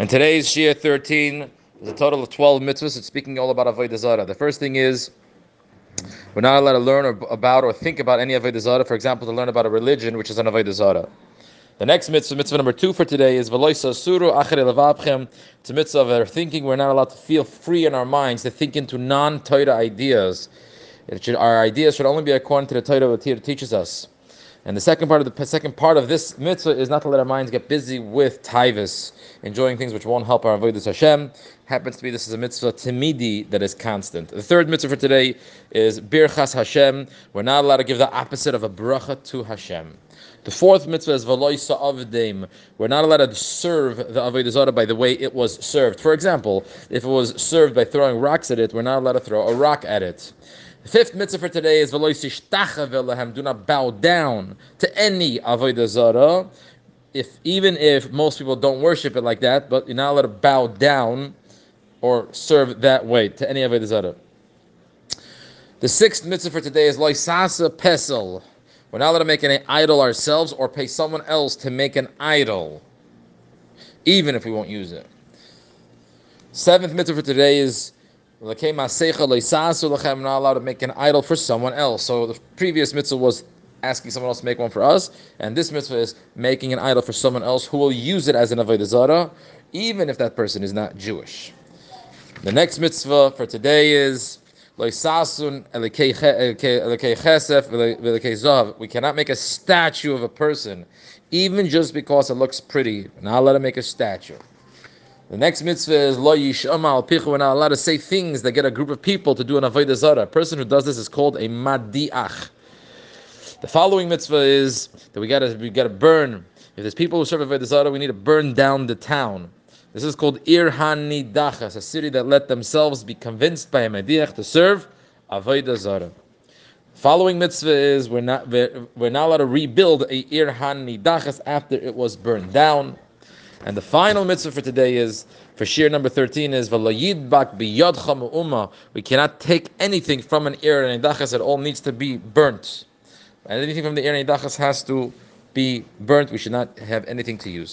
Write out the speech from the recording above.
And today's Shiur 13 is a total of 12 mitzvahs. It's speaking all about Avodah Zarah. The first thing is we're not allowed to learn or, about or think about any Avodah Zarah. For example, to learn about a religion, which is an Avodah Zarah. The next mitzvah, mitzvah number two for today, is Veloisa Suru Achere It's a mitzvah of our thinking. We're not allowed to feel free in our minds to think into non Torah ideas. Should, our ideas should only be according to the Torah Torah teaches us. And the second part of the second part of this mitzvah is not to let our minds get busy with taivas, enjoying things which won't help our avodas Hashem. Happens to be this is a mitzvah timidi that is constant. The third mitzvah for today is birchas Hashem. We're not allowed to give the opposite of a bracha to Hashem. The fourth mitzvah is valoisa avdim. We're not allowed to serve the avodah zarah by the way it was served. For example, if it was served by throwing rocks at it, we're not allowed to throw a rock at it. The fifth mitzvah for today is Do not bow down to any avodah zarah. If even if most people don't worship it like that, but you're not allowed to bow down or serve that way to any avodah zarah. The sixth mitzvah for today is loisasa pesel. We're not allowed to make an idol ourselves or pay someone else to make an idol, even if we won't use it. Seventh mitzvah for today is we're not allowed to make an idol for someone else. So the previous mitzvah was asking someone else to make one for us, and this mitzvah is making an idol for someone else who will use it as an avodah zarah, even if that person is not Jewish. The next mitzvah for today is we cannot make a statue of a person, even just because it looks pretty. Not allowed to make a statue. The next mitzvah is lo yishama al pichu. We're not allowed to say things that get a group of people to do an avodah zara. A person who does this is called a madiach. The following mitzvah is that we gotta we gotta burn. If there's people who serve avodah zara, we need to burn down the town. This is called Ir Hanidachas, a city that let themselves be convinced by a madiach to serve avodah zarah. Following mitzvah is we're not we're not allowed to rebuild a Ir Hanidachas after it was burned down. And the final mitzvah for today is, for shiur number 13, is Valayidbak biyadcha umma. We cannot take anything from an Ir Hanidachas, it all needs to be burnt. And anything from the Ir Hanidachas has to be burnt, we should not have anything to use.